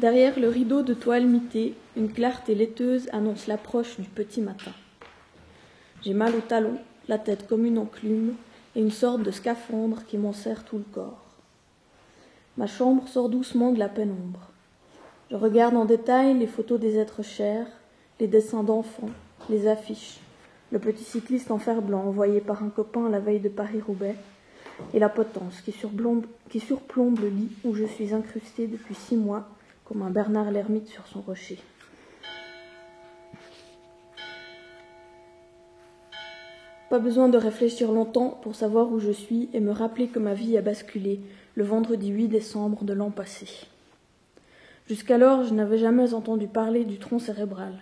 Derrière le rideau de toile mitée, une clarté laiteuse annonce l'approche du petit matin. J'ai mal au talon, la tête comme une enclume, et une sorte de scaphandre qui m'en serre tout le corps. Ma chambre sort doucement de la pénombre. Je regarde en détail les photos des êtres chers, les dessins d'enfants, les affiches, le petit cycliste en fer blanc envoyé par un copain la veille de Paris-Roubaix, et la potence qui surplombe, le lit où je suis incrustée depuis six mois comme un Bernard l'ermite sur son rocher. Pas besoin de réfléchir longtemps pour savoir où je suis et me rappeler que ma vie a basculé le vendredi 8 décembre de l'an passé. Jusqu'alors, je n'avais jamais entendu parler du tronc cérébral.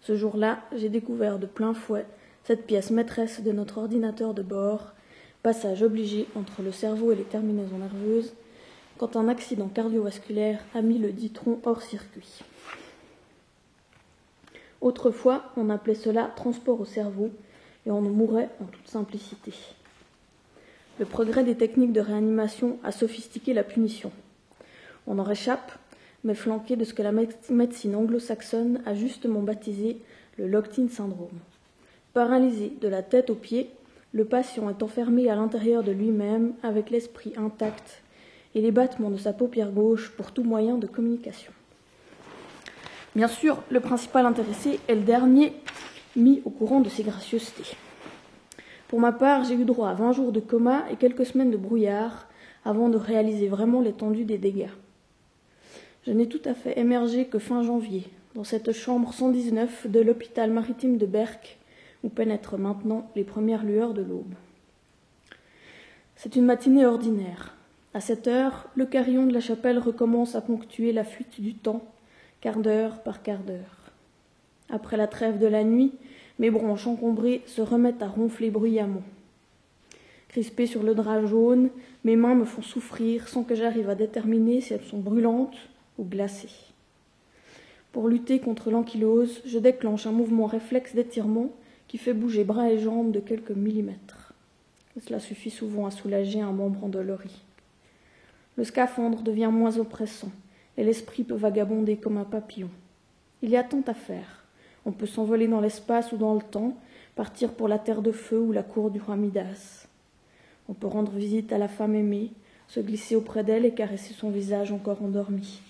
Ce jour-là, j'ai découvert de plein fouet cette pièce maîtresse de notre ordinateur de bord, passage obligé entre le cerveau et les terminaisons nerveuses, quand un accident cardiovasculaire a mis le dit tronc hors circuit. Autrefois, on appelait cela transport au cerveau, et on en mourait en toute simplicité. Le progrès des techniques de réanimation a sophistiqué la punition. On en réchappe, mais flanqué de ce que la médecine anglo-saxonne a justement baptisé le locked-in syndrome. Paralysé de la tête aux pieds, le patient est enfermé à l'intérieur de lui-même avec l'esprit intact et les battements de sa paupière gauche pour tout moyen de communication. Bien sûr, le principal intéressé est le dernier mis au courant de ses gracieusetés. Pour ma part, j'ai eu droit à vingt jours de coma et quelques semaines de brouillard avant de réaliser vraiment l'étendue des dégâts. Je n'ai tout à fait émergé que fin janvier, dans cette chambre 119 de l'hôpital maritime de Berck, où pénètrent maintenant les premières lueurs de l'aube. C'est une matinée ordinaire. À cette heure, le carillon de la chapelle recommence à ponctuer la fuite du temps, quart d'heure par quart d'heure. Après la trêve de la nuit, mes branches encombrées se remettent à ronfler bruyamment. Crispées sur le drap jaune, mes mains me font souffrir sans que j'arrive à déterminer si elles sont brûlantes ou glacées. Pour lutter contre l'ankylose, je déclenche un mouvement réflexe d'étirement qui fait bouger bras et jambes de quelques millimètres. Cela suffit souvent à soulager un membre endolori. Le scaphandre devient moins oppressant et l'esprit peut vagabonder comme un papillon. Il y a tant à faire. On peut s'envoler dans l'espace ou dans le temps, partir pour la terre de feu ou la cour du roi Midas. On peut rendre visite à la femme aimée, se glisser auprès d'elle et caresser son visage encore endormi.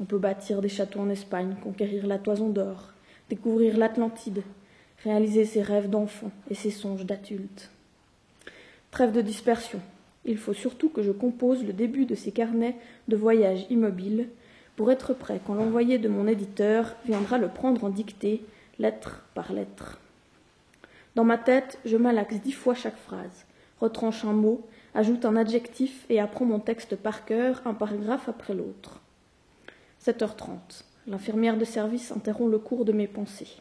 On peut bâtir des châteaux en Espagne, conquérir la toison d'or, découvrir l'Atlantide, réaliser ses rêves d'enfant et ses songes d'adulte. Trêve de dispersion. Il faut surtout que je compose le début de ces carnets de voyage immobile pour être prêt quand l'envoyé de mon éditeur viendra le prendre en dictée, lettre par lettre. Dans ma tête, je malaxe dix fois chaque phrase, retranche un mot, ajoute un adjectif et apprends mon texte par cœur, un paragraphe après l'autre. 7h30. L'infirmière de service interrompt le cours de mes pensées.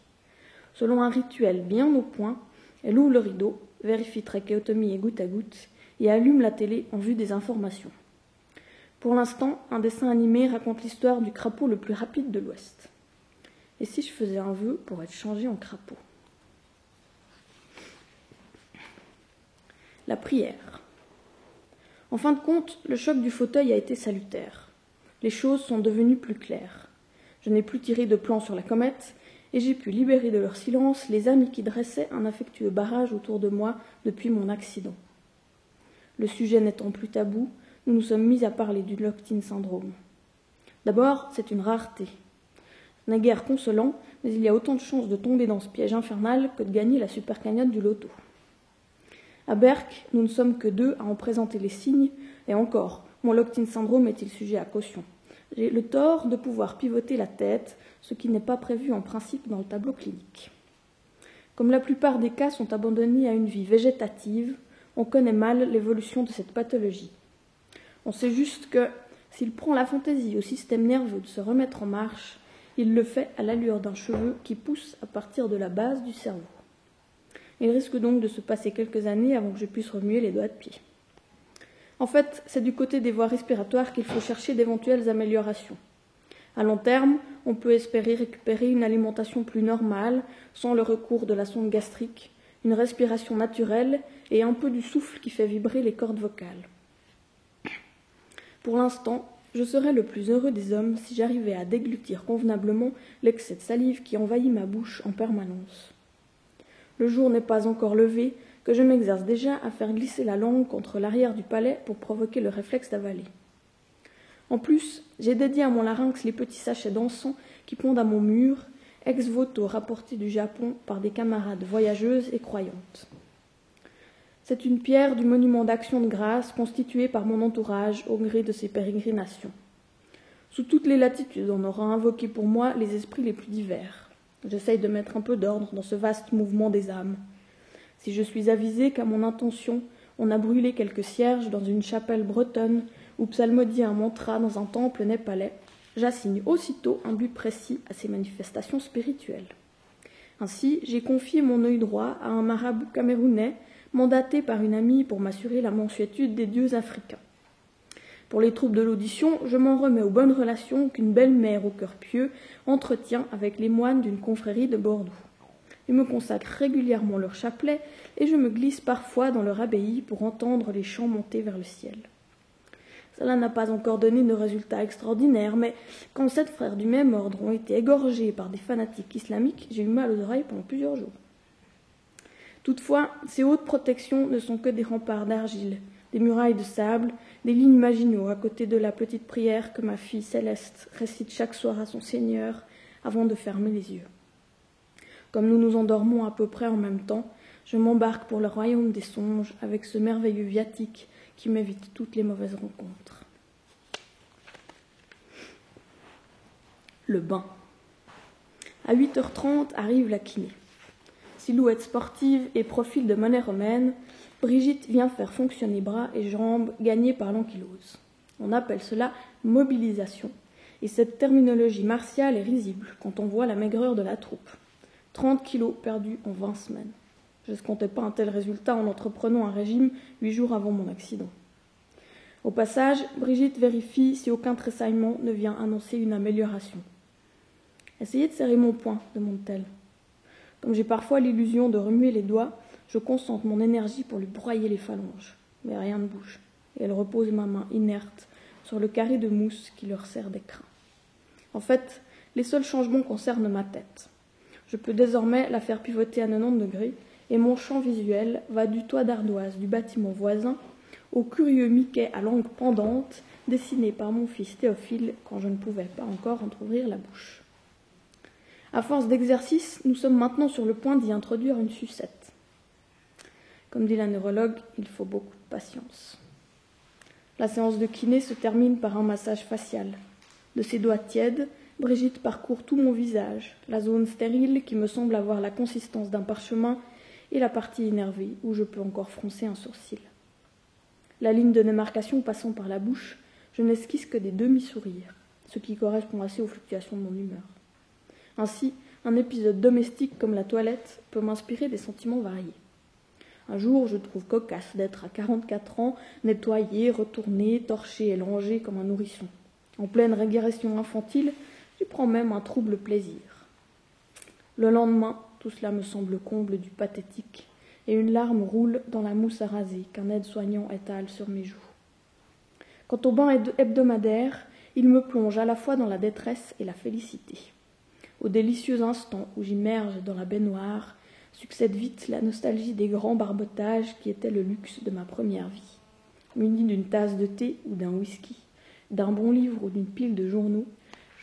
Selon un rituel bien au point, elle ouvre le rideau, vérifie trachéotomie et goutte à goutte, et allume la télé en vue des informations. Pour l'instant, un dessin animé raconte l'histoire du crapaud le plus rapide de l'Ouest. Et si je faisais un vœu pour être changé en crapaud? La prière. En fin de compte, le choc du fauteuil a été salutaire. Les choses sont devenues plus claires. Je n'ai plus tiré de plan sur la comète, et j'ai pu libérer de leur silence les amis qui dressaient un affectueux barrage autour de moi depuis mon accident. Le sujet n'étant plus tabou, nous nous sommes mis à parler du locked-in syndrome. D'abord, c'est une rareté. Ce n'est guère consolant, mais il y a autant de chances de tomber dans ce piège infernal que de gagner la super cagnotte du loto. À Berck, nous ne sommes que deux à en présenter les signes, et encore, mon locked-in syndrome est-il sujet à caution? J'ai le tort de pouvoir pivoter la tête, ce qui n'est pas prévu en principe dans le tableau clinique. Comme la plupart des cas sont abandonnés à une vie végétative, on connaît mal l'évolution de cette pathologie. On sait juste que s'il prend la fantaisie au système nerveux de se remettre en marche, il le fait à l'allure d'un cheveu qui pousse à partir de la base du cerveau. Il risque donc de se passer quelques années avant que je puisse remuer les doigts de pied. En fait, c'est du côté des voies respiratoires qu'il faut chercher d'éventuelles améliorations. À long terme, on peut espérer récupérer une alimentation plus normale, sans le recours de la sonde gastrique, une respiration naturelle et un peu du souffle qui fait vibrer les cordes vocales. Pour l'instant, je serais le plus heureux des hommes si j'arrivais à déglutir convenablement l'excès de salive qui envahit ma bouche en permanence. Le jour n'est pas encore levé que je m'exerce déjà à faire glisser la langue contre l'arrière du palais pour provoquer le réflexe d'avaler. En plus, j'ai dédié à mon larynx les petits sachets d'encens qui pondent à mon mur, ex voto rapportés du Japon par des camarades voyageuses et croyantes. C'est une pierre du monument d'action de grâce constituée par mon entourage au gré de ses pérégrinations. Sous toutes les latitudes, on aura invoqué pour moi les esprits les plus divers. J'essaye de mettre un peu d'ordre dans ce vaste mouvement des âmes. Si je suis avisé qu'à mon intention, on a brûlé quelques cierges dans une chapelle bretonne ou psalmodié un mantra dans un temple népalais, j'assigne aussitôt un but précis à ces manifestations spirituelles. Ainsi, j'ai confié mon œil droit à un marabout camerounais mandaté par une amie pour m'assurer la mansuétude des dieux africains. Pour les troupes de l'audition, je m'en remets aux bonnes relations qu'une belle-mère au cœur pieux entretient avec les moines d'une confrérie de Bordeaux. Ils me consacrent régulièrement leur chapelet et je me glisse parfois dans leur abbaye pour entendre les chants monter vers le ciel. Cela n'a pas encore donné de résultats extraordinaires, mais quand sept frères du même ordre ont été égorgés par des fanatiques islamiques, j'ai eu mal aux oreilles pendant plusieurs jours. Toutefois, ces hautes protections ne sont que des remparts d'argile, des murailles de sable, des lignes maginaux à côté de la petite prière que ma fille céleste récite chaque soir à son Seigneur avant de fermer les yeux. Comme nous nous endormons à peu près en même temps, je m'embarque pour le royaume des songes avec ce merveilleux viatique qui m'évite toutes les mauvaises rencontres. Le bain. À 8h30 arrive la kiné silhouette sportive et profil de monnaie romaine, Brigitte vient faire fonctionner bras et jambes gagnés par l'ankylose. On appelle cela mobilisation, et cette terminologie martiale est risible quand on voit la maigreur de la troupe. 30 kilos perdus en 20 semaines. Je ne comptais pas un tel résultat en entreprenant un régime huit jours avant mon accident. Au passage, Brigitte vérifie si aucun tressaillement ne vient annoncer une amélioration. Essayez de serrer mon poing, demande-t-elle. Comme j'ai parfois l'illusion de remuer les doigts, je concentre mon énergie pour lui broyer les phalanges. Mais rien ne bouge, et elle repose ma main inerte sur le carré de mousse qui leur sert d'écran. En fait, les seuls changements concernent ma tête. Je peux désormais la faire pivoter à 90 degrés, et mon champ visuel va du toit d'ardoise du bâtiment voisin au curieux Mickey à langue pendante dessiné par mon fils Théophile quand je ne pouvais pas encore entr'ouvrir la bouche. À force d'exercice, nous sommes maintenant sur le point d'y introduire une sucette. Comme dit la neurologue, il faut beaucoup de patience. La séance de kiné se termine par un massage facial. De ses doigts tièdes, Brigitte parcourt tout mon visage, la zone stérile qui me semble avoir la consistance d'un parchemin et la partie énervée où je peux encore froncer un sourcil. La ligne de démarcation passant par la bouche, je n'esquisse que des demi-sourires, ce qui correspond assez aux fluctuations de mon humeur. Ainsi, un épisode domestique comme la toilette peut m'inspirer des sentiments variés. Un jour, je trouve cocasse d'être à 44 ans, nettoyé, retourné, torché et langé comme un nourrisson. En pleine régression infantile, j'y prends même un trouble plaisir. Le lendemain, tout cela me semble comble du pathétique, et une larme roule dans la mousse à raser qu'un aide-soignant étale sur mes joues. Quant au bain hebdomadaire, il me plonge à la fois dans la détresse et la félicité. Au délicieux instant où j'immerge dans la baignoire, succède vite la nostalgie des grands barbotages qui étaient le luxe de ma première vie. Muni d'une tasse de thé ou d'un whisky, d'un bon livre ou d'une pile de journaux,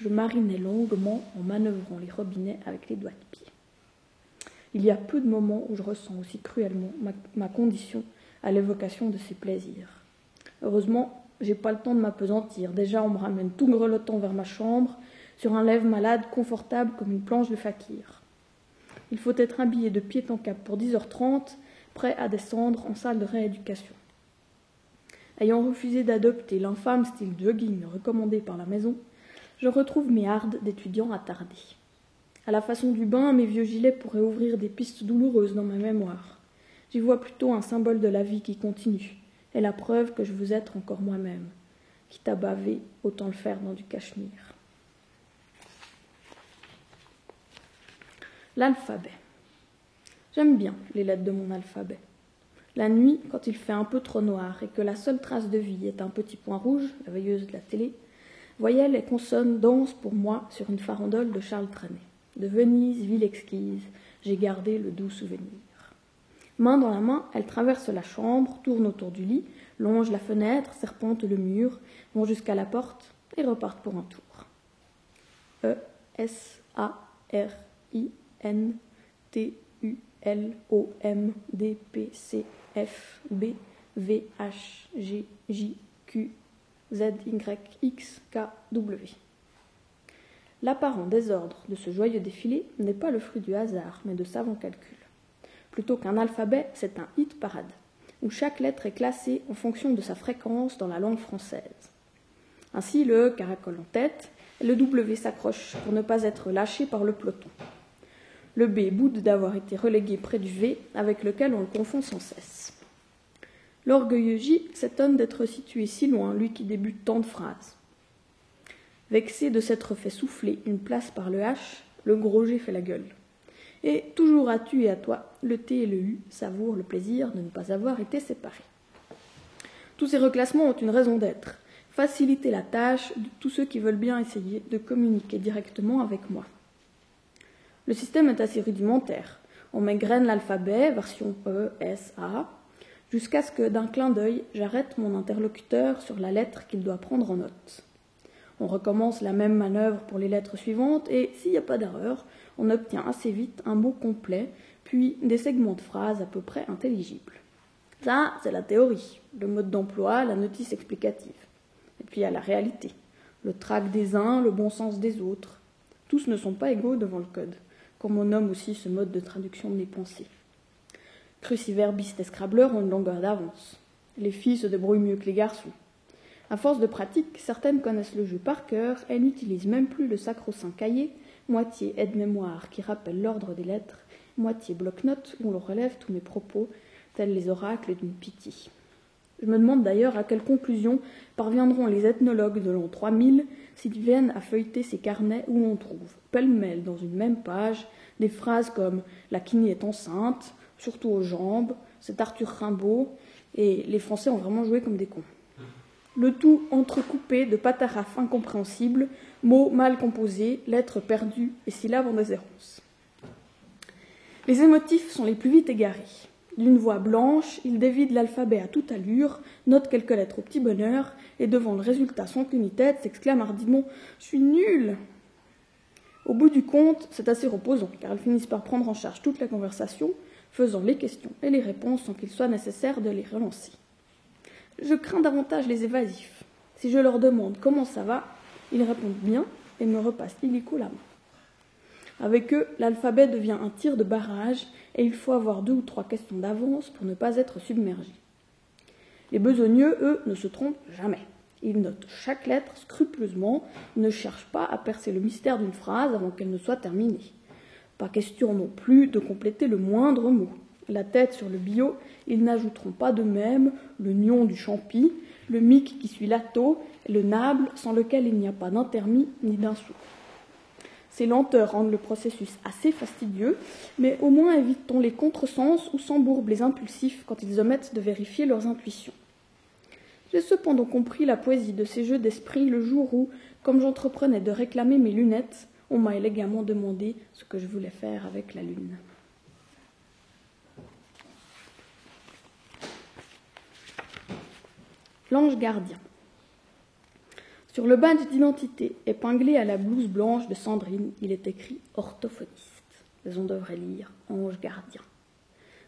je marinais longuement en manœuvrant les robinets avec les doigts de pied. Il y a peu de moments où je ressens aussi cruellement ma, condition à l'évocation de ces plaisirs. Heureusement, j'ai pas le temps de m'apesantir. Déjà, on me ramène tout grelottant vers ma chambre, sur un lève malade confortable comme une planche de fakir. Il faut être habillé de pied en cap pour 10h30, prêt à descendre en salle de rééducation. Ayant refusé d'adopter l'infâme style jogging recommandé par la maison, je retrouve mes hardes d'étudiant attardés. À la façon du bain, mes vieux gilets pourraient ouvrir des pistes douloureuses dans ma mémoire. J'y vois plutôt un symbole de la vie qui continue, et la preuve que je veux être encore moi-même. Quitte à baver, autant le faire dans du cachemire. L'alphabet. J'aime bien les lettres de mon alphabet. La nuit, quand il fait un peu trop noir et que la seule trace de vie est un petit point rouge, la veilleuse de la télé, voyelles et consonnes dansent pour moi sur une farandole de Charles Trenet. De Venise, ville exquise, j'ai gardé le doux souvenir. Main dans la main, elle traverse la chambre, tourne autour du lit, longe la fenêtre, serpente le mur, vont jusqu'à la porte et repartent pour un tour. E S A R I N T U L O M D P C F B V H G J Q Z Y X K W. L'apparent désordre de ce joyeux défilé n'est pas le fruit du hasard, mais de savants calculs. Plutôt qu'un alphabet, c'est un hit parade, où chaque lettre est classée en fonction de sa fréquence dans la langue française. Ainsi, le caracole en tête, le W s'accroche pour ne pas être lâché par le peloton. Le B boude d'avoir été relégué près du V, avec lequel on le confond sans cesse. L'orgueilleux J s'étonne d'être situé si loin, lui qui débute tant de phrases. Vexé de s'être fait souffler une place par le H, le gros G fait la gueule. Et toujours à tu et à toi, le T et le U savourent le plaisir de ne pas avoir été séparés. Tous ces reclassements ont une raison d'être faciliter la tâche de tous ceux qui veulent bien essayer de communiquer directement avec moi. Le système est assez rudimentaire. On m'égrène l'alphabet, version E, S, A, jusqu'à ce que d'un clin d'œil, j'arrête mon interlocuteur sur la lettre qu'il doit prendre en note. On recommence la même manœuvre pour les lettres suivantes et, s'il n'y a pas d'erreur, on obtient assez vite un mot complet, puis des segments de phrases à peu près intelligibles. Ça, c'est la théorie, le mode d'emploi, la notice explicative. Et puis il y a la réalité, le trac des uns, le bon sens des autres. Tous ne sont pas égaux devant le code, comme on nomme aussi ce mode de traduction de mes pensées. Cruciverbistes et scrabbleurs ont une longueur d'avance. Les filles se débrouillent mieux que les garçons. À force de pratique, certaines connaissent le jeu par cœur et n'utilisent même plus le sacro-saint cahier, moitié aide-mémoire qui rappelle l'ordre des lettres, moitié bloc-notes où l'on relève tous mes propos, tels les oracles d'une pitié. Je me demande d'ailleurs à quelle conclusion parviendront les ethnologues de l'an 3000 s'ils viennent à feuilleter ces carnets où l'on trouve, pêle-mêle dans une même page, des phrases comme La Quini est enceinte, surtout aux jambes, c'est Arthur Rimbaud, et les Français ont vraiment joué comme des cons le tout entrecoupé de patarafes incompréhensibles, mots mal composés, lettres perdues et syllabes en déshérence. Les émotifs sont les plus vite égarés. D'une voix blanche, ils dévident l'alphabet à toute allure, notent quelques lettres au petit bonheur, et devant le résultat sans qu'une tête, s'exclament hardiment Je suis nul Au bout du compte, c'est assez reposant, car ils finissent par prendre en charge toute la conversation, faisant les questions et les réponses sans qu'il soit nécessaire de les relancer. Je crains davantage les évasifs. Si je leur demande comment ça va, ils répondent bien et me repassent illico. Avec eux, l'alphabet devient un tir de barrage et il faut avoir deux ou trois questions d'avance pour ne pas être submergé. Les besogneux, eux, ne se trompent jamais. Ils notent chaque lettre scrupuleusement, ne cherchent pas à percer le mystère d'une phrase avant qu'elle ne soit terminée. Pas question non plus de compléter le moindre mot la tête sur le bio, ils n'ajouteront pas de même le nion du champi, le mic qui suit l'atto, le nable sans lequel il n'y a pas d'intermis ni d'insou. Ces lenteurs rendent le processus assez fastidieux, mais au moins évite-t-on les contresens ou s'embourbent les impulsifs quand ils omettent de vérifier leurs intuitions. J'ai cependant compris la poésie de ces jeux d'esprit le jour où, comme j'entreprenais de réclamer mes lunettes, on m'a élégamment demandé ce que je voulais faire avec la lune. L'ange gardien. Sur le badge d'identité épinglé à la blouse blanche de Sandrine, il est écrit orthophoniste. Mais on devrait lire ange gardien.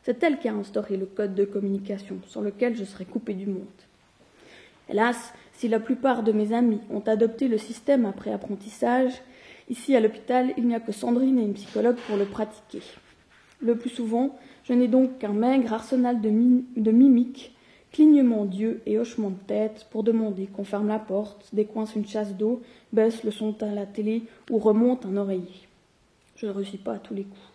C'est elle qui a instauré le code de communication sans lequel je serais coupé du monde. Hélas, si la plupart de mes amis ont adopté le système après apprentissage, ici à l'hôpital, il n'y a que Sandrine et une psychologue pour le pratiquer. Le plus souvent, je n'ai donc qu'un maigre arsenal de, mimiques clignement d'yeux et hochement de tête pour demander qu'on ferme la porte, décoince une chasse d'eau, baisse le son à la télé ou remonte un oreiller. Je ne réussis pas à tous les coups.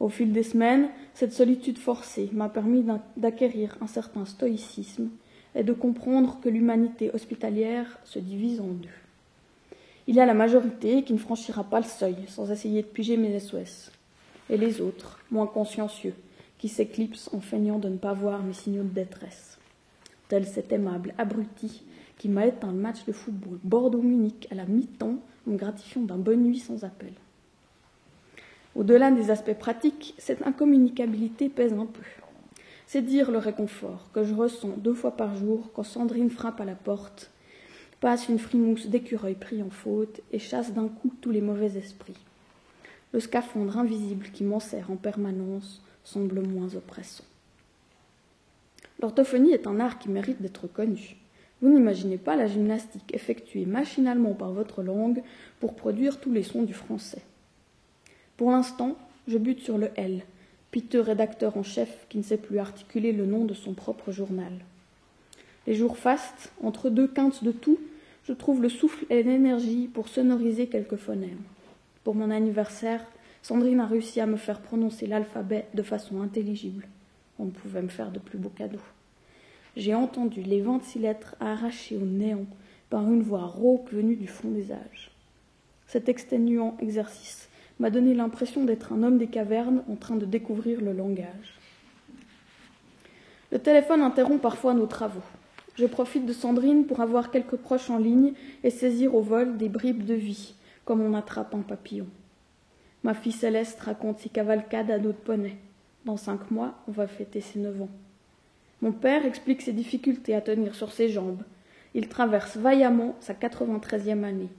Au fil des semaines, cette solitude forcée m'a permis d'acquérir un certain stoïcisme et de comprendre que l'humanité hospitalière se divise en deux. Il y a la majorité qui ne franchira pas le seuil sans essayer de piger mes SOS, et les autres, moins consciencieux, qui s'éclipsent en feignant de ne pas voir mes signaux de détresse tel cet aimable abruti qui m'a éteint le match de football Bordeaux-Munich à la mi-temps en me gratifiant d'un bonne nuit sans appel. Au-delà des aspects pratiques, cette incommunicabilité pèse un peu. C'est dire le réconfort que je ressens deux fois par jour quand Sandrine frappe à la porte, passe une frimousse d'écureuil pris en faute et chasse d'un coup tous les mauvais esprits. Le scaphandre invisible qui m'en sert en permanence semble moins oppressant. L'orthophonie est un art qui mérite d'être connu. Vous n'imaginez pas la gymnastique effectuée machinalement par votre langue pour produire tous les sons du français. Pour l'instant, je bute sur le L, piteux rédacteur en chef qui ne sait plus articuler le nom de son propre journal. Les jours fastes, entre deux quintes de tout, je trouve le souffle et l'énergie pour sonoriser quelques phonèmes. Pour mon anniversaire, Sandrine a réussi à me faire prononcer l'alphabet de façon intelligible. On ne pouvait me faire de plus beaux cadeaux j'ai entendu les vingt-six lettres arrachées au néant par une voix rauque venue du fond des âges. Cet exténuant exercice m'a donné l'impression d'être un homme des cavernes en train de découvrir le langage. Le téléphone interrompt parfois nos travaux. Je profite de Sandrine pour avoir quelques proches en ligne et saisir au vol des bribes de vie, comme on attrape un papillon. Ma fille Céleste raconte ses cavalcades à d'autres poneys. Dans cinq mois, on va fêter ses neuf ans. Mon père explique ses difficultés à tenir sur ses jambes. Il traverse vaillamment sa 93e année.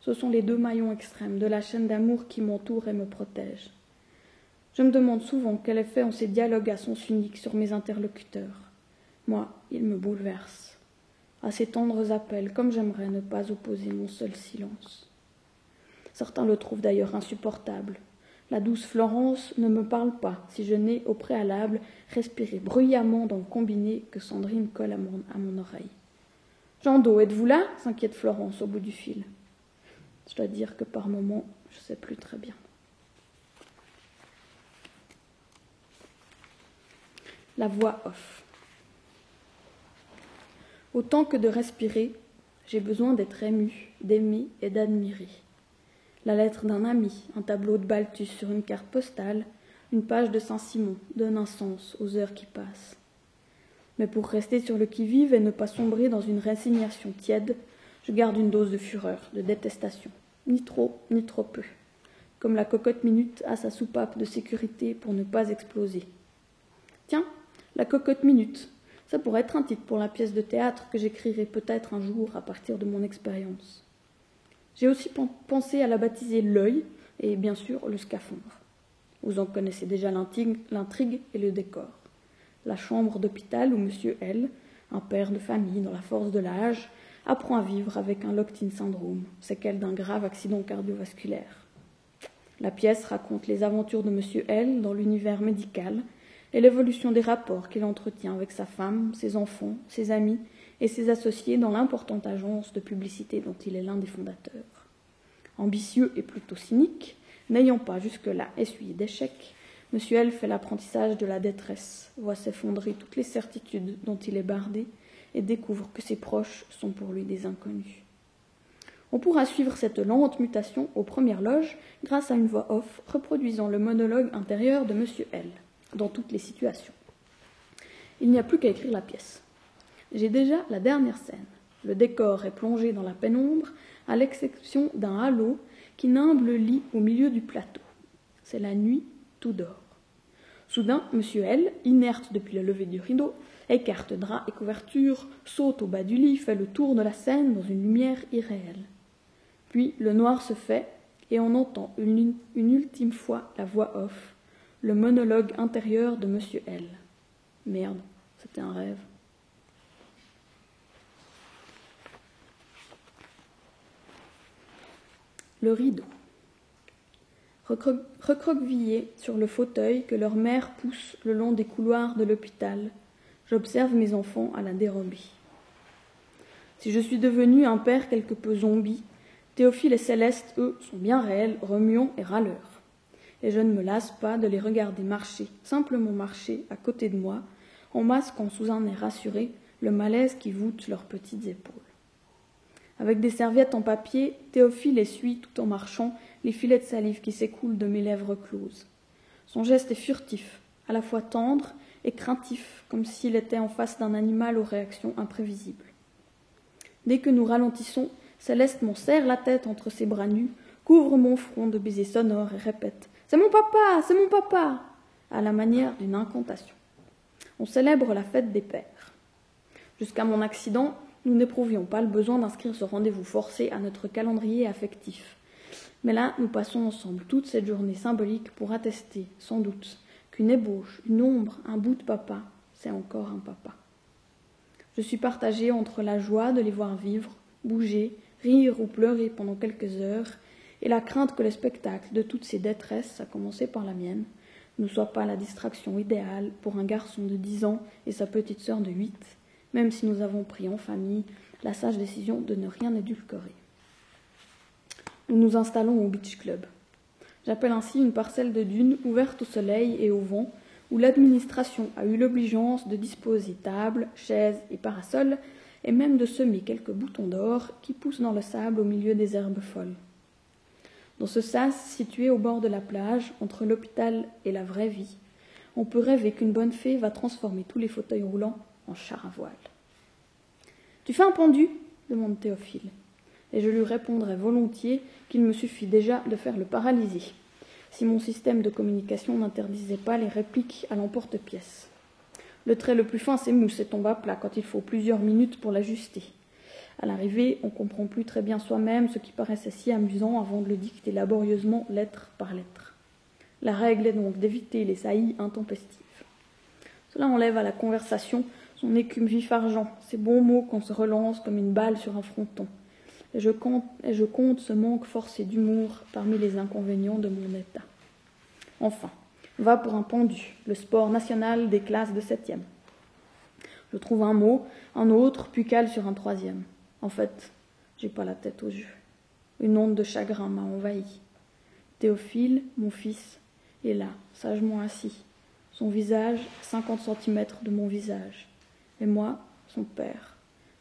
Ce sont les deux maillons extrêmes de la chaîne d'amour qui m'entourent et me protègent. Je me demande souvent quel effet ont ces dialogues à sens unique sur mes interlocuteurs. Moi, ils me bouleversent. À ces tendres appels, comme j'aimerais ne pas opposer mon seul silence. Certains le trouvent d'ailleurs insupportable. La douce Florence ne me parle pas si je n'ai au préalable respiré bruyamment dans le combiné que Sandrine colle à mon, à mon oreille. Jean êtes-vous là? s'inquiète Florence au bout du fil. Je dois dire que par moments, je ne sais plus très bien. La voix off. Autant que de respirer, j'ai besoin d'être ému, d'aimer et d'admirer la lettre d'un ami, un tableau de Balthus sur une carte postale, une page de Saint-Simon donne un sens aux heures qui passent. Mais pour rester sur le qui-vive et ne pas sombrer dans une résignation tiède, je garde une dose de fureur, de détestation, ni trop, ni trop peu, comme la cocotte minute a sa soupape de sécurité pour ne pas exploser. Tiens, la cocotte minute, ça pourrait être un titre pour la pièce de théâtre que j'écrirai peut-être un jour à partir de mon expérience. J'ai aussi pensé à la baptiser l'œil et bien sûr le scaphandre. Vous en connaissez déjà l'intrigue et le décor. La chambre d'hôpital où M. L, un père de famille dans la force de l'âge, apprend à vivre avec un locked-in syndrome, séquelle d'un grave accident cardiovasculaire. La pièce raconte les aventures de M. L dans l'univers médical et l'évolution des rapports qu'il entretient avec sa femme, ses enfants, ses amis et ses associés dans l'importante agence de publicité dont il est l'un des fondateurs. Ambitieux et plutôt cynique, n'ayant pas jusque-là essuyé d'échecs, M. L fait l'apprentissage de la détresse, voit s'effondrer toutes les certitudes dont il est bardé et découvre que ses proches sont pour lui des inconnus. On pourra suivre cette lente mutation aux premières loges grâce à une voix off reproduisant le monologue intérieur de M. L dans toutes les situations. Il n'y a plus qu'à écrire la pièce. J'ai déjà la dernière scène. Le décor est plongé dans la pénombre, à l'exception d'un halo qui nimble le lit au milieu du plateau. C'est la nuit, tout dort. Soudain, M. L, inerte depuis le lever du rideau, écarte drap et couverture, saute au bas du lit, fait le tour de la scène dans une lumière irréelle. Puis le noir se fait et on entend une, une ultime fois la voix off, le monologue intérieur de M. L. Merde, c'était un rêve. le rideau. Recroquevillés sur le fauteuil que leur mère pousse le long des couloirs de l'hôpital, j'observe mes enfants à la dérobée. Si je suis devenu un père quelque peu zombie, Théophile et Céleste, eux, sont bien réels, remuants et râleurs. Et je ne me lasse pas de les regarder marcher, simplement marcher, à côté de moi, en masquant sous un air rassuré le malaise qui voûte leurs petites épaules. Avec des serviettes en papier, Théophile essuie, tout en marchant, les filets de salive qui s'écoulent de mes lèvres closes. Son geste est furtif, à la fois tendre et craintif, comme s'il était en face d'un animal aux réactions imprévisibles. Dès que nous ralentissons, Céleste m'en serre la tête entre ses bras nus, couvre mon front de baisers sonores et répète C'est mon papa, c'est mon papa à la manière d'une incantation. On célèbre la fête des pères. Jusqu'à mon accident, nous n'éprouvions pas le besoin d'inscrire ce rendez-vous forcé à notre calendrier affectif. Mais là, nous passons ensemble toute cette journée symbolique pour attester, sans doute, qu'une ébauche, une ombre, un bout de papa, c'est encore un papa. Je suis partagée entre la joie de les voir vivre, bouger, rire ou pleurer pendant quelques heures, et la crainte que le spectacle de toutes ces détresses, à commencer par la mienne, ne soit pas la distraction idéale pour un garçon de dix ans et sa petite sœur de huit, même si nous avons pris en famille la sage décision de ne rien édulcorer. Nous nous installons au Beach Club. J'appelle ainsi une parcelle de dunes ouverte au soleil et au vent, où l'administration a eu l'obligeance de disposer tables, chaises et parasols, et même de semer quelques boutons d'or qui poussent dans le sable au milieu des herbes folles. Dans ce sas situé au bord de la plage, entre l'hôpital et la vraie vie, on peut rêver qu'une bonne fée va transformer tous les fauteuils roulants en char à voile. Tu fais un pendu? demande Théophile. Et je lui répondrai volontiers qu'il me suffit déjà de faire le paralysé, si mon système de communication n'interdisait pas les répliques à l'emporte-pièce. Le trait le plus fin s'émousse et tombe à plat quand il faut plusieurs minutes pour l'ajuster. À l'arrivée, on comprend plus très bien soi-même ce qui paraissait si amusant avant de le dicter laborieusement lettre par lettre. La règle est donc d'éviter les saillies intempestives. Cela enlève à la conversation son écume vif-argent, ces bons mots qu'on se relance comme une balle sur un fronton. Et je compte, et je compte ce manque forcé d'humour parmi les inconvénients de mon état. Enfin, va pour un pendu, le sport national des classes de septième. Je trouve un mot, un autre, puis cale sur un troisième. En fait, j'ai pas la tête aux yeux. Une onde de chagrin m'a envahi. Théophile, mon fils, est là, sagement assis, son visage cinquante centimètres de mon visage, et moi, son père.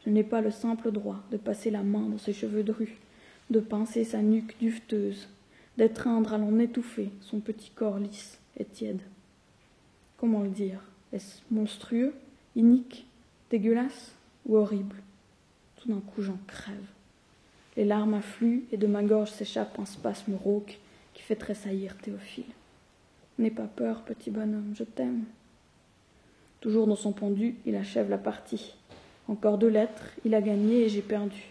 Je n'ai pas le simple droit de passer la main dans ses cheveux drus, de pincer sa nuque duveteuse, d'étreindre à l'en étouffer son petit corps lisse et tiède. Comment le dire? Est-ce monstrueux, inique, dégueulasse ou horrible? Tout d'un coup, j'en crève. Les larmes affluent et de ma gorge s'échappe un spasme rauque qui fait tressaillir Théophile. N'aie pas peur, petit bonhomme, je t'aime. Toujours dans son pendu, il achève la partie. Encore deux lettres, il a gagné et j'ai perdu.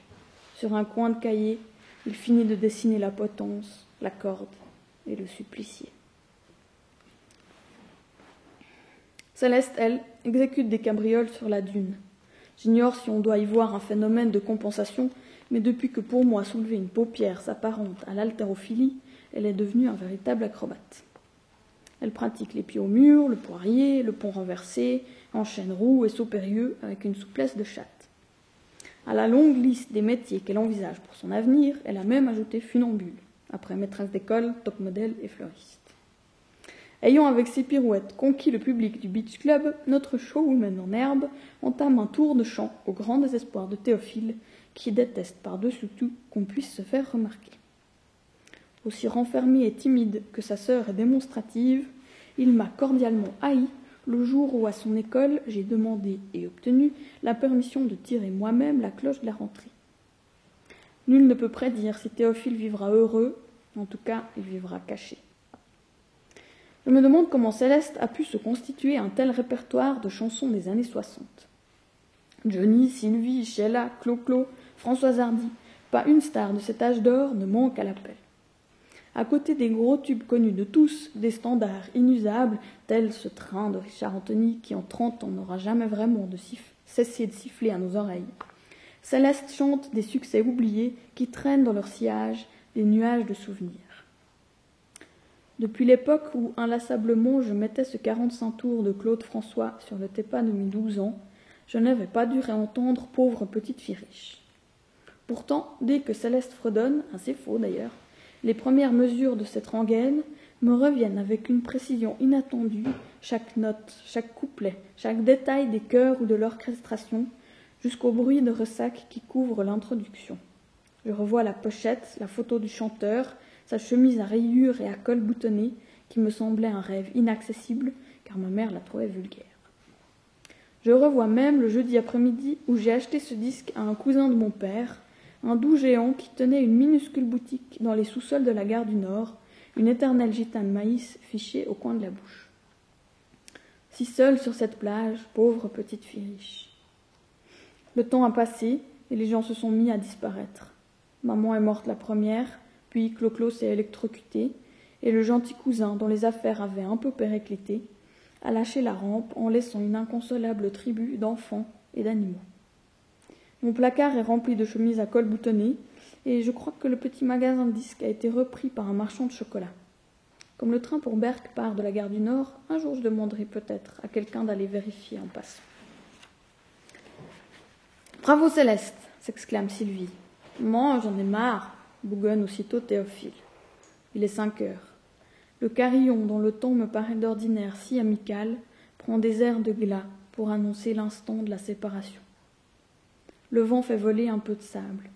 Sur un coin de cahier, il finit de dessiner la potence, la corde et le supplicié. Céleste, elle, exécute des cabrioles sur la dune. J'ignore si on doit y voir un phénomène de compensation, mais depuis que pour moi soulever une paupière s'apparente à l'haltérophilie, elle est devenue un véritable acrobate. Elle pratique les pieds au mur, le poirier, le pont renversé, enchaîne roue et saut périlleux avec une souplesse de chatte. À la longue liste des métiers qu'elle envisage pour son avenir, elle a même ajouté funambule, après maîtresse d'école, top modèle et fleuriste. Ayant avec ses pirouettes conquis le public du Beach Club, notre showwoman en herbe entame un tour de chant au grand désespoir de Théophile, qui déteste par-dessus tout qu'on puisse se faire remarquer. Aussi renfermée et timide que sa sœur est démonstrative, il m'a cordialement haï le jour où à son école j'ai demandé et obtenu la permission de tirer moi-même la cloche de la rentrée. Nul ne peut prédire si Théophile vivra heureux, en tout cas il vivra caché. Je me demande comment Céleste a pu se constituer un tel répertoire de chansons des années 60. Johnny, Sylvie, Sheila, Clo-Clo, Françoise Hardy, pas une star de cet âge d'or ne manque à l'appel. À côté des gros tubes connus de tous, des standards inusables, tels ce train de Richard Anthony qui en trente ans n'aura jamais vraiment de cessé de siffler à nos oreilles. Céleste chante des succès oubliés qui traînent dans leur sillage des nuages de souvenirs. Depuis l'époque où inlassablement je mettais ce quarante-cinq tours de Claude François sur le TEPA de mes douze ans, je n'avais pas dû réentendre pauvre petite fille riche. Pourtant, dès que Céleste fredonne, assez faux d'ailleurs, les premières mesures de cette rengaine me reviennent avec une précision inattendue, chaque note, chaque couplet, chaque détail des chœurs ou de l'orchestration, jusqu'au bruit de ressac qui couvre l'introduction. Je revois la pochette, la photo du chanteur, sa chemise à rayures et à col boutonné, qui me semblait un rêve inaccessible, car ma mère la trouvait vulgaire. Je revois même le jeudi après-midi où j'ai acheté ce disque à un cousin de mon père, un doux géant qui tenait une minuscule boutique dans les sous-sols de la gare du Nord, une éternelle gitane maïs fichée au coin de la bouche. Si seule sur cette plage, pauvre petite fille riche. Le temps a passé et les gens se sont mis à disparaître. Maman est morte la première, puis Clo-Clo s'est électrocuté, et le gentil cousin, dont les affaires avaient un peu périclité, a lâché la rampe en laissant une inconsolable tribu d'enfants et d'animaux. Mon placard est rempli de chemises à col boutonné, et je crois que le petit magasin de disques a été repris par un marchand de chocolat. Comme le train pour Berck part de la gare du Nord, un jour je demanderai peut-être à quelqu'un d'aller vérifier en passant. Bravo Céleste s'exclame Sylvie. Moi, j'en ai marre, bougonne aussitôt Théophile. Il est cinq heures. Le carillon, dont le ton me paraît d'ordinaire si amical, prend des airs de glas pour annoncer l'instant de la séparation. Le vent fait voler un peu de sable.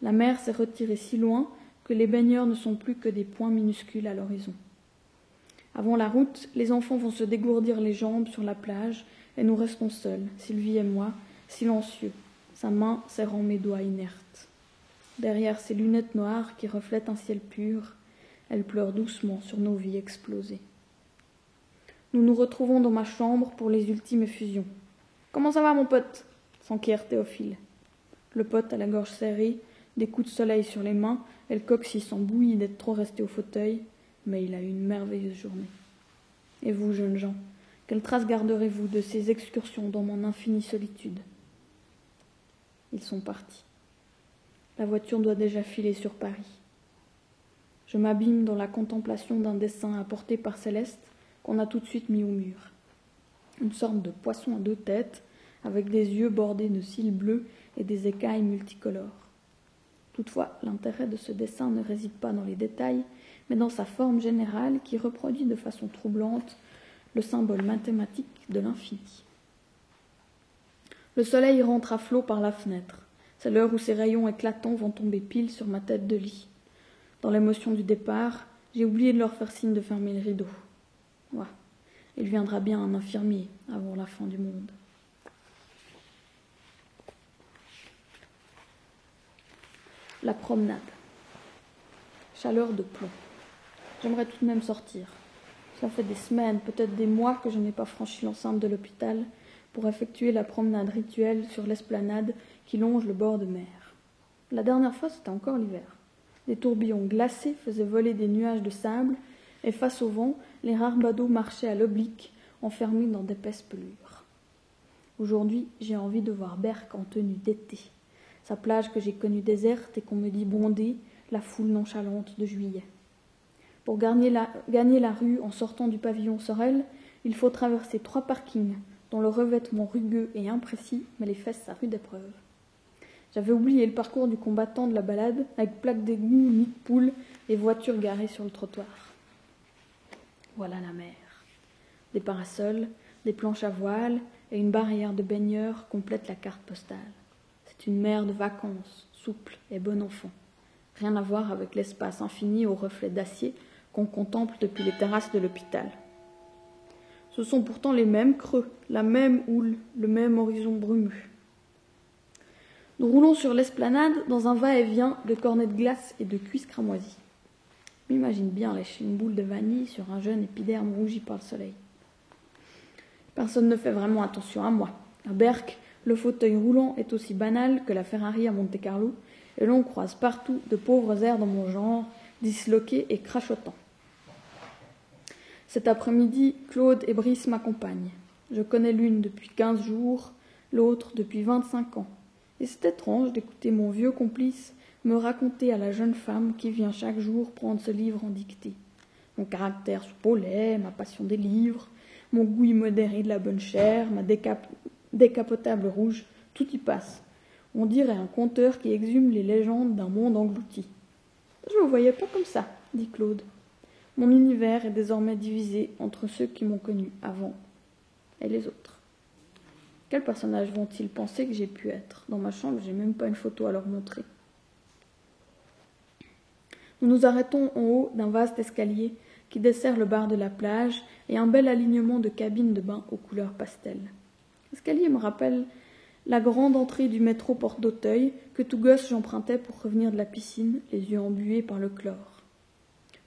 La mer s'est retirée si loin que les baigneurs ne sont plus que des points minuscules à l'horizon. Avant la route, les enfants vont se dégourdir les jambes sur la plage et nous restons seuls, Sylvie et moi, silencieux, sa main serrant mes doigts inertes. Derrière ses lunettes noires qui reflètent un ciel pur, elle pleure doucement sur nos vies explosées. Nous nous retrouvons dans ma chambre pour les ultimes effusions. Comment ça va, mon pote? s'enquiert Théophile. Le pote à la gorge serrée, des coups de soleil sur les mains, elle coxy sans bouillie d'être trop resté au fauteuil, mais il a eu une merveilleuse journée. Et vous, jeunes gens, quelle trace garderez-vous de ces excursions dans mon infinie solitude? Ils sont partis. La voiture doit déjà filer sur Paris. Je m'abîme dans la contemplation d'un dessin apporté par Céleste qu'on a tout de suite mis au mur. Une sorte de poisson à deux têtes, avec des yeux bordés de cils bleus et des écailles multicolores. Toutefois, l'intérêt de ce dessin ne réside pas dans les détails, mais dans sa forme générale qui reproduit de façon troublante le symbole mathématique de l'infini. Le soleil rentre à flot par la fenêtre. C'est l'heure où ses rayons éclatants vont tomber pile sur ma tête de lit. Dans l'émotion du départ, j'ai oublié de leur faire signe de fermer le rideau. Il viendra bien un infirmier avant la fin du monde. La promenade. Chaleur de plomb. J'aimerais tout de même sortir. Cela fait des semaines, peut-être des mois que je n'ai pas franchi l'enceinte de l'hôpital pour effectuer la promenade rituelle sur l'esplanade qui longe le bord de mer. La dernière fois, c'était encore l'hiver. Des tourbillons glacés faisaient voler des nuages de sable, et face au vent, les rares badauds marchaient à l'oblique, enfermés dans d'épaisses pelures. Aujourd'hui, j'ai envie de voir Berck en tenue d'été sa plage que j'ai connue déserte et qu'on me dit bondée, la foule nonchalante de juillet. Pour gagner la, rue en sortant du pavillon Sorel, il faut traverser trois parkings dont le revêtement rugueux et imprécis met les fesses à rude épreuve. J'avais oublié le parcours du combattant de la balade, avec plaques d'égout, nids de poules et voitures garées sur le trottoir. Voilà la mer. Des parasols, des planches à voile et une barrière de baigneurs complètent la carte postale une mer de vacances, souple et bon enfant. Rien à voir avec l'espace infini aux reflets d'acier qu'on contemple depuis les terrasses de l'hôpital. Ce sont pourtant les mêmes creux, la même houle, le même horizon brumeux. Nous roulons sur l'esplanade dans un va-et-vient de cornets de glace et de cuisses cramoisies. M'imagine bien lécher une boule de vanille sur un jeune épiderme rougi par le soleil. Personne ne fait vraiment attention à moi. À Berck, le fauteuil roulant est aussi banal que la Ferrari à Monte-Carlo, et l'on croise partout de pauvres airs dans mon genre, disloqués et crachotants. Cet après-midi, Claude et Brice m'accompagnent. Je connais l'une depuis quinze jours, l'autre depuis vingt-cinq ans. Et c'est étrange d'écouter mon vieux complice me raconter à la jeune femme qui vient chaque jour prendre ce livre en dictée. Mon caractère soupolé, ma passion des livres, mon goût immodéré de la bonne chair, ma décap décapotable rouge, tout y passe. On dirait un conteur qui exhume les légendes d'un monde englouti. Je ne voyais pas comme ça, dit Claude. Mon univers est désormais divisé entre ceux qui m'ont connu avant et les autres. Quels personnages vont-ils penser que j'ai pu être? Dans ma chambre, j'ai même pas une photo à leur montrer. Nous nous arrêtons en haut d'un vaste escalier qui dessert le bar de la plage et un bel alignement de cabines de bain aux couleurs pastel. L'escalier me rappelle la grande entrée du métro Porte d'Auteuil que tout gosse j'empruntais pour revenir de la piscine, les yeux embués par le chlore.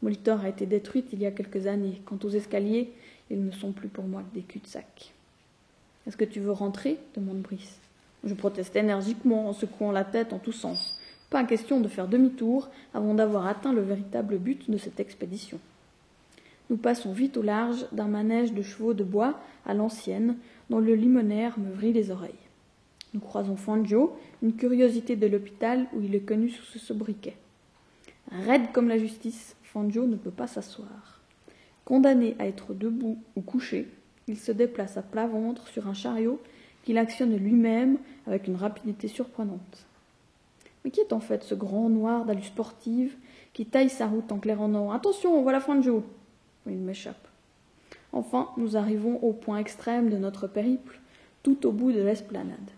Molitor a été détruite il y a quelques années. Quant aux escaliers, ils ne sont plus pour moi que des cul-de-sac. Est-ce que tu veux rentrer? demande Brice. Je proteste énergiquement en secouant la tête en tous sens. Pas question de faire demi-tour avant d'avoir atteint le véritable but de cette expédition. Nous passons vite au large d'un manège de chevaux de bois à l'ancienne, dont le limonaire me vrille les oreilles. Nous croisons Fangio, une curiosité de l'hôpital où il est connu sous ce sobriquet. Raide comme la justice, Fangio ne peut pas s'asseoir. Condamné à être debout ou couché, il se déplace à plat ventre sur un chariot qu'il actionne lui-même avec une rapidité surprenante. Mais qui est en fait ce grand noir d'allure sportive qui taille sa route en claironnant Attention, voilà Fangio Il m'échappe. Enfin, nous arrivons au point extrême de notre périple, tout au bout de l'esplanade.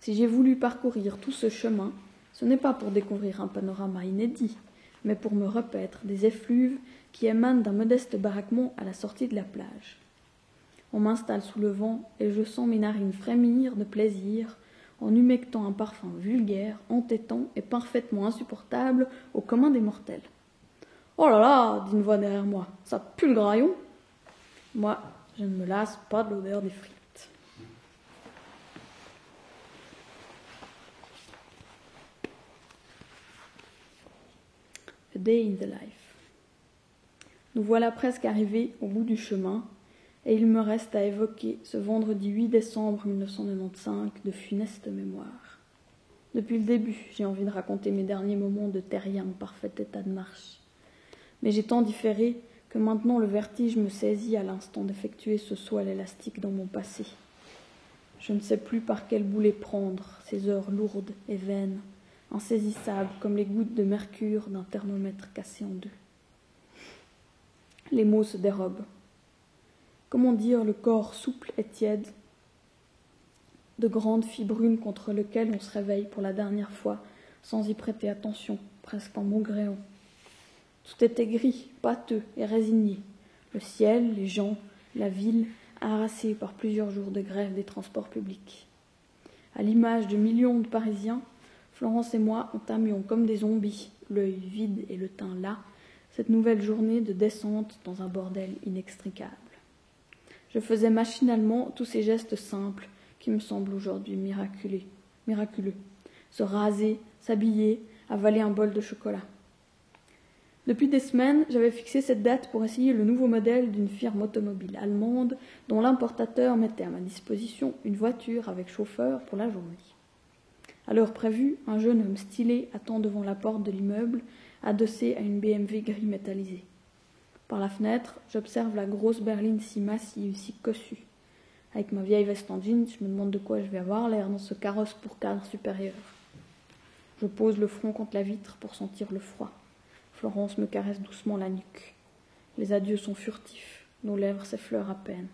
Si j'ai voulu parcourir tout ce chemin, ce n'est pas pour découvrir un panorama inédit, mais pour me repaître des effluves qui émanent d'un modeste baraquement à la sortie de la plage. On m'installe sous le vent et je sens mes narines frémir de plaisir en humectant un parfum vulgaire, entêtant et parfaitement insupportable au commun des mortels. Oh là là dit une voix derrière moi, ça pue le graillon Moi, je ne me lasse pas de l'odeur des frites. Day in the Life. Nous voilà presque arrivés au bout du chemin, et il me reste à évoquer ce vendredi 8 décembre 1995 de funeste mémoire. Depuis le début, j'ai envie de raconter mes derniers moments de terrien en parfait état de marche. Mais j'ai tant différé que maintenant le vertige me saisit à l'instant d'effectuer ce saut à l'élastique dans mon passé. Je ne sais plus par quel boulet prendre ces heures lourdes et vaines insaisissables comme les gouttes de mercure d'un thermomètre cassé en deux. Les mots se dérobent. Comment dire le corps souple et tiède de grandes filles brunes contre lesquelles on se réveille pour la dernière fois sans y prêter attention, presque en maugréant. Tout était gris, pâteux et résigné. Le ciel, les gens, la ville, harassés par plusieurs jours de grève des transports publics. À l'image de millions de Parisiens, Florence et moi entamions comme des zombies, l'œil vide et le teint las, cette nouvelle journée de descente dans un bordel inextricable. Je faisais machinalement tous ces gestes simples qui me semblent aujourd'hui miraculeux. miraculeux. Se raser, s'habiller, avaler un bol de chocolat. Depuis des semaines, j'avais fixé cette date pour essayer le nouveau modèle d'une firme automobile allemande dont l'importateur mettait à ma disposition une voiture avec chauffeur pour la journée. À l'heure prévue, un jeune homme stylé attend devant la porte de l'immeuble, adossé à une BMW gris métallisée. Par la fenêtre, j'observe la grosse berline si massive, si cossue. Avec ma vieille veste en jeans, je me demande de quoi je vais avoir l'air dans ce carrosse pour cadre supérieur. Je pose le front contre la vitre pour sentir le froid. Florence me caresse doucement la nuque. Les adieux sont furtifs, nos lèvres s'effleurent à peine.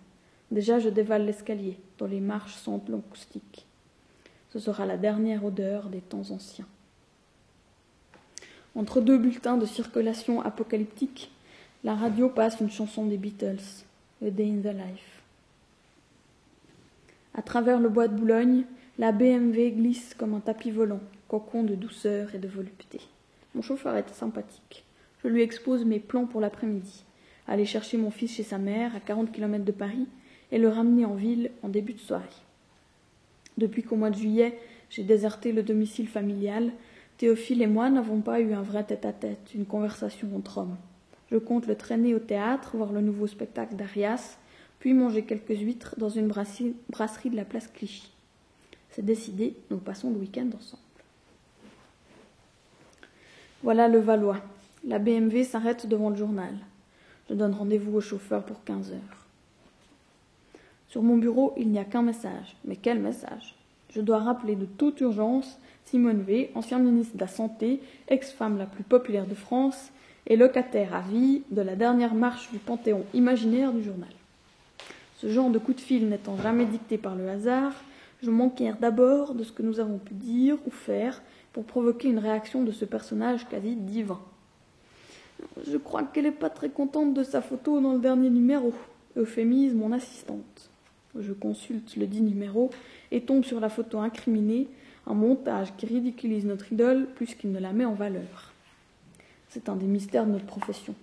Déjà, je dévale l'escalier, dont les marches sentent l'encoustique. Ce sera la dernière odeur des temps anciens. Entre deux bulletins de circulation apocalyptique, la radio passe une chanson des Beatles, A Day in the Life. À travers le bois de Boulogne, la BMW glisse comme un tapis volant, cocon de douceur et de volupté. Mon chauffeur est sympathique. Je lui expose mes plans pour l'après-midi. Aller chercher mon fils chez sa mère à 40 km de Paris et le ramener en ville en début de soirée. Depuis qu'au mois de juillet, j'ai déserté le domicile familial, Théophile et moi n'avons pas eu un vrai tête-à-tête, une conversation entre hommes. Je compte le traîner au théâtre, voir le nouveau spectacle d'Arias, puis manger quelques huîtres dans une brasserie de la place Clichy. C'est décidé, nous passons le week-end ensemble. Voilà le Valois. La BMW s'arrête devant le journal. Je donne rendez-vous au chauffeur pour 15 heures. Sur mon bureau, il n'y a qu'un message. Mais quel message? Je dois rappeler de toute urgence Simone V, ancien ministre de la Santé, ex-femme la plus populaire de France et locataire à vie de la dernière marche du panthéon imaginaire du journal. Ce genre de coup de fil n'étant jamais dicté par le hasard, je m'enquière d'abord de ce que nous avons pu dire ou faire pour provoquer une réaction de ce personnage quasi divin. Je crois qu'elle n'est pas très contente de sa photo dans le dernier numéro, euphémise mon assistante. Je consulte le dit numéro et tombe sur la photo incriminée, un montage qui ridiculise notre idole plus qu'il ne la met en valeur. C'est un des mystères de notre profession.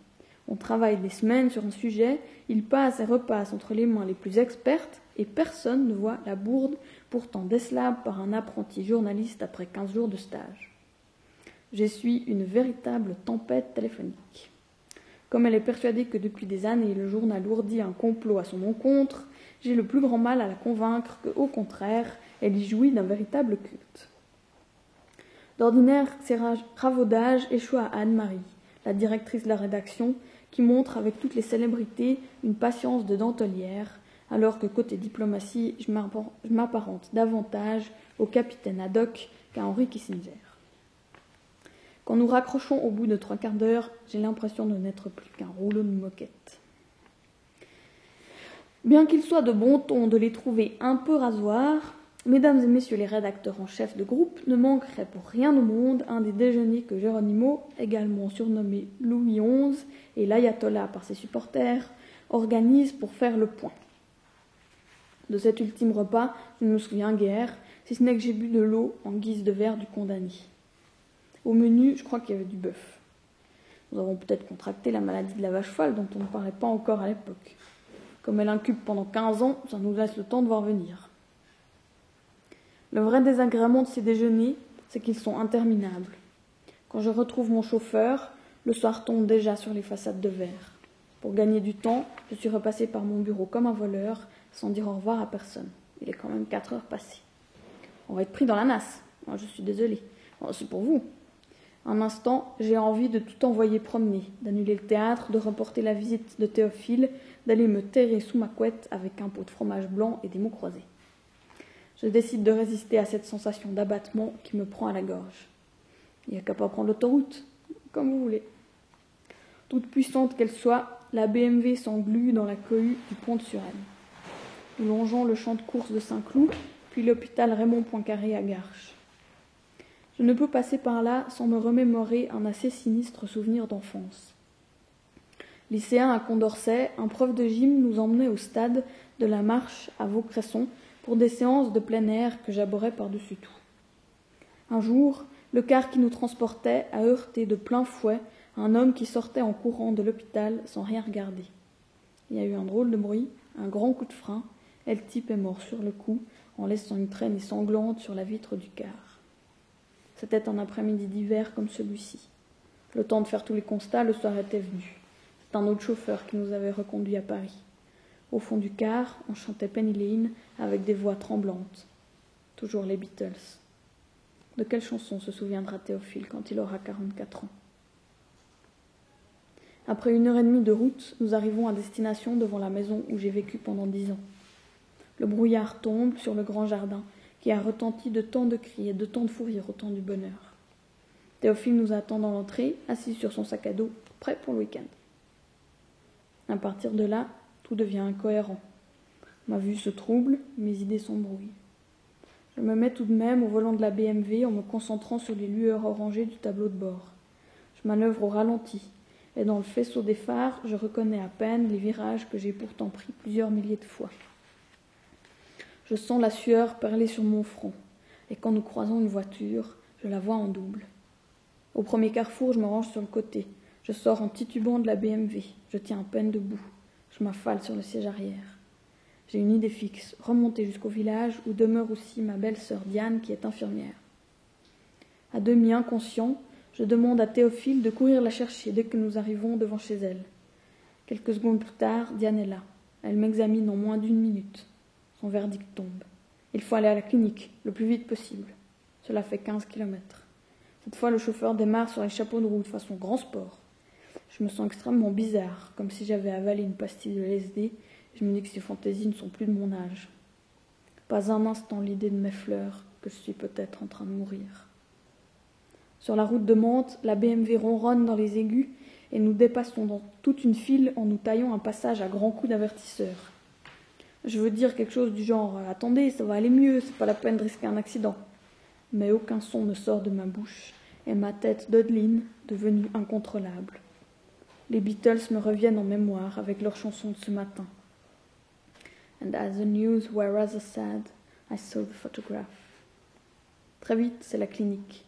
On travaille des semaines sur un sujet, il passe et repasse entre les mains les plus expertes, et personne ne voit la bourde pourtant décelable par un apprenti journaliste après quinze jours de stage. J'essuie une véritable tempête téléphonique. Comme elle est persuadée que depuis des années le journal ourdit un complot à son encontre, j'ai le plus grand mal à la convaincre que, au contraire, elle y jouit d'un véritable culte. D'ordinaire, ces ravaudages échouent à Anne-Marie, la directrice de la rédaction, qui montre avec toutes les célébrités une patience de dentelière, alors que côté diplomatie, je m'apparente davantage au capitaine Haddock qu'à Henri Kissinger. Quand nous raccrochons au bout de trois quarts d'heure, j'ai l'impression de n'être plus qu'un rouleau de moquette. Bien qu'il soit de bon ton de les trouver un peu rasoirs, mesdames et messieurs les rédacteurs en chef de groupe ne manqueraient pour rien au monde un des déjeuners que Geronimo, également surnommé Louis XI et l'ayatollah par ses supporters, organise pour faire le point. De cet ultime repas, je ne me souviens guère, si ce n'est que j'ai bu de l'eau en guise de verre du condamné. Au menu, je crois qu'il y avait du bœuf. Nous avons peut-être contracté la maladie de la vache folle dont on ne parlait pas encore à l'époque. Comme elle incube pendant quinze ans, ça nous laisse le temps de voir venir. Le vrai désagrément de ces déjeuners, c'est qu'ils sont interminables. Quand je retrouve mon chauffeur, le soir tombe déjà sur les façades de verre. Pour gagner du temps, je suis repassé par mon bureau comme un voleur, sans dire au revoir à personne. Il est quand même quatre heures passées. On va être pris dans la nasse. Moi, je suis désolée. c'est pour vous. Un instant, j'ai envie de tout envoyer promener, d'annuler le théâtre, de reporter la visite de Théophile, d'aller me terrer sous ma couette avec un pot de fromage blanc et des mots croisés. Je décide de résister à cette sensation d'abattement qui me prend à la gorge. Il n'y a qu'à pas prendre l'autoroute, comme vous voulez. Toute puissante qu'elle soit, la BMW s'englue dans la cohue du pont de Suresnes. Nous longeons le champ de course de Saint-Cloud, puis l'hôpital Raymond Poincaré à Garches. Je ne peux passer par là sans me remémorer un assez sinistre souvenir d'enfance. Lycéen à Condorcet, un prof de gym nous emmenait au stade de la marche à Vaucresson pour des séances de plein air que j'abhorrais par-dessus tout. Un jour, le car qui nous transportait a heurté de plein fouet un homme qui sortait en courant de l'hôpital sans rien regarder. Il y a eu un drôle de bruit, un grand coup de frein, et le est mort sur le coup en laissant une traînée sanglante sur la vitre du car. C'était un après-midi d'hiver comme celui-ci. Le temps de faire tous les constats, le soir était venu. C'est un autre chauffeur qui nous avait reconduits à Paris. Au fond du car, on chantait Penny Lane avec des voix tremblantes. Toujours les Beatles. De quelle chanson se souviendra Théophile quand il aura 44 ans? Après une heure et demie de route, nous arrivons à destination devant la maison où j'ai vécu pendant dix ans. Le brouillard tombe sur le grand jardin qui a retenti de tant de cris et de tant de fou rires au temps du bonheur. Théophile nous attend dans l'entrée, assis sur son sac à dos, prêt pour le week-end. À partir de là, tout devient incohérent. Ma vue se trouble, mes idées s'embrouillent. Je me mets tout de même au volant de la BMW en me concentrant sur les lueurs orangées du tableau de bord. Je manœuvre au ralenti, et dans le faisceau des phares, je reconnais à peine les virages que j'ai pourtant pris plusieurs milliers de fois. Je sens la sueur perler sur mon front, et quand nous croisons une voiture, je la vois en double. Au premier carrefour, je me range sur le côté. Je sors en titubant de la BMW. Je tiens à peine debout. Je m'affale sur le siège arrière. J'ai une idée fixe, remonter jusqu'au village où demeure aussi ma belle-sœur Diane qui est infirmière. À demi inconscient, je demande à Théophile de courir la chercher dès que nous arrivons devant chez elle. Quelques secondes plus tard, Diane est là. Elle m'examine en moins d'une minute. Son verdict tombe. Il faut aller à la clinique, le plus vite possible. Cela fait quinze kilomètres. Cette fois, le chauffeur démarre sur les chapeaux de roue de façon grand sport. Je me sens extrêmement bizarre, comme si j'avais avalé une pastille de LSD. Je me dis que ces fantaisies ne sont plus de mon âge. Pas un instant l'idée de mes fleurs, que je suis peut-être en train de mourir. Sur la route de Mantes, la BMW ronronne dans les aigus et nous dépassons dans toute une file en nous taillant un passage à grands coups d'avertisseur. Je veux dire quelque chose du genre Attendez, ça va aller mieux, c'est pas la peine de risquer un accident. Mais aucun son ne sort de ma bouche, et ma tête d'Odeline, devenue incontrôlable. Les Beatles me reviennent en mémoire avec leur chanson de ce matin. and as the news were rather sad, I saw the photograph. Très vite, c'est la clinique.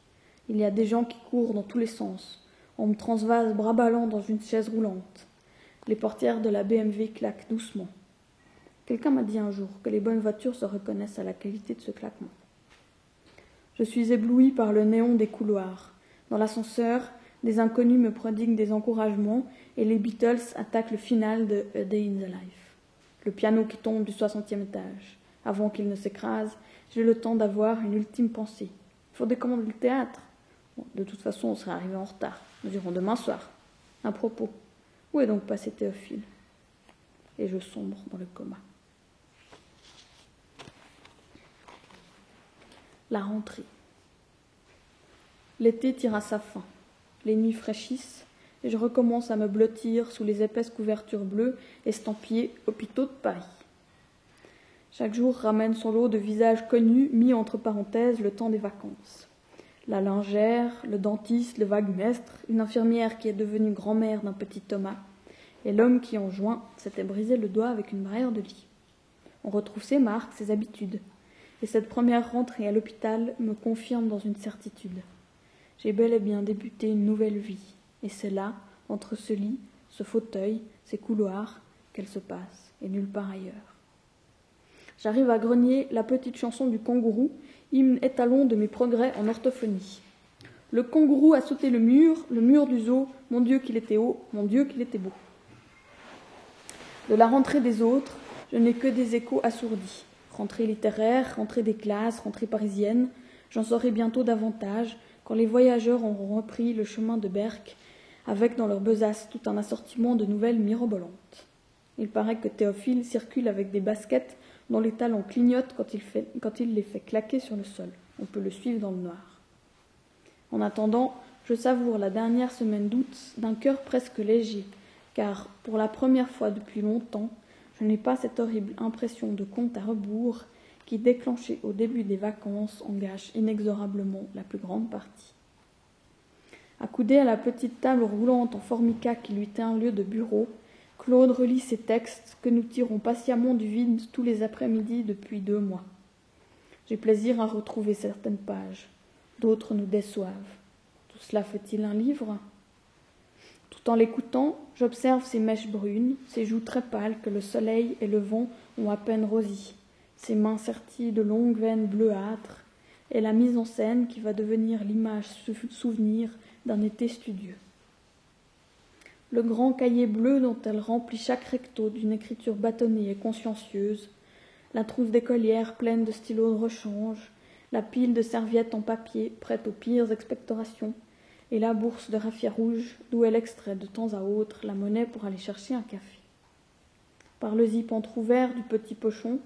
Il y a des gens qui courent dans tous les sens. On me transvase bras ballants dans une chaise roulante. Les portières de la BMW claquent doucement. Quelqu'un m'a dit un jour que les bonnes voitures se reconnaissent à la qualité de ce claquement. Je suis ébloui par le néon des couloirs. Dans l'ascenseur, des inconnus me prodiguent des encouragements et les Beatles attaquent le final de A Day in the Life. Le piano qui tombe du soixantième étage. Avant qu'il ne s'écrase, j'ai le temps d'avoir une ultime pensée. Faut décommander le théâtre. de toute façon, on serait arrivé en retard. Nous irons demain soir. À propos, où est donc passé Théophile? Et je sombre dans le coma. La rentrée. L'été tire à sa fin. Les nuits fraîchissent et je recommence à me blottir sous les épaisses couvertures bleues estampillées hôpitaux de Paris. Chaque jour ramène son lot de visages connus mis entre parenthèses le temps des vacances. La lingère, le dentiste, le vague-mestre, une infirmière qui est devenue grand-mère d'un petit Thomas, et l'homme qui en juin s'était brisé le doigt avec une barrière de lit. On retrouve ses marques, ses habitudes, et cette première rentrée à l'hôpital me confirme dans une certitude. J'ai bel et bien débuté une nouvelle vie, et c'est là, entre ce lit, ce fauteuil, ces couloirs, qu'elle se passe, et nulle part ailleurs. J'arrive à grenier la petite chanson du kangourou, hymne étalon de mes progrès en orthophonie. Le kangourou a sauté le mur, le mur du zoo, mon Dieu qu'il était haut, mon Dieu qu'il était beau. De la rentrée des autres, je n'ai que des échos assourdis. Rentrée littéraire, rentrée des classes, rentrée parisienne, j'en saurai bientôt davantage quand les voyageurs auront repris le chemin de Berck, avec dans leur besace tout un assortiment de nouvelles mirobolantes. Il paraît que Théophile circule avec des baskets dont les talons clignotent quand il, les fait claquer sur le sol. On peut le suivre dans le noir. En attendant, je savoure la dernière semaine d'août d'un cœur presque léger, car pour la première fois depuis longtemps, je n'ai pas cette horrible impression de compte à rebours qui, déclenchée au début des vacances, engage inexorablement la plus grande partie. Accoudé à la petite table roulante en formica qui lui tient lieu de bureau, Claude relit ses textes que nous tirons patiemment du vide tous les après-midi depuis deux mois. J'ai plaisir à retrouver certaines pages, d'autres nous déçoivent. Tout cela fait-il un livre? Tout en l'écoutant, j'observe ses mèches brunes, ses joues très pâles que le soleil et le vent ont à peine rosies, ses mains serties de longues veines bleuâtres, et la mise en scène qui va devenir l'image souvenir d'un été studieux. Le grand cahier bleu dont elle remplit chaque recto d'une écriture bâtonnée et consciencieuse, la trousse d'écolière pleine de stylos de rechange, la pile de serviettes en papier prête aux pires expectorations, et la bourse de raffia rouge d'où elle extrait de temps à autre la monnaie pour aller chercher un café. Par le zip entr'ouvert du petit pochon,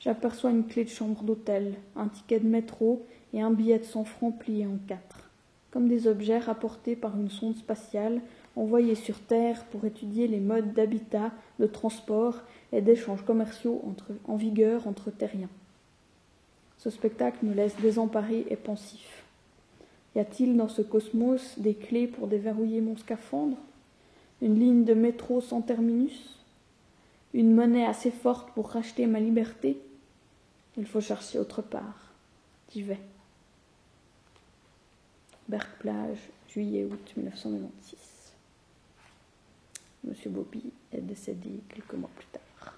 j'aperçois une clé de chambre d'hôtel, un ticket de métro et un billet de cent francs plié en quatre, comme des objets rapportés par une sonde spatiale envoyée sur Terre pour étudier les modes d'habitat, de transport et d'échanges commerciaux en vigueur entre terriens. Ce spectacle me laisse désemparé et pensif. Y a-t-il dans ce cosmos des clés pour déverrouiller mon scaphandre? Une ligne de métro sans terminus? Une monnaie assez forte pour racheter ma liberté? Il faut chercher autre part. J'y vais. Berck-Plage, juillet-août 1996. Monsieur Bobby est décédé quelques mois plus tard.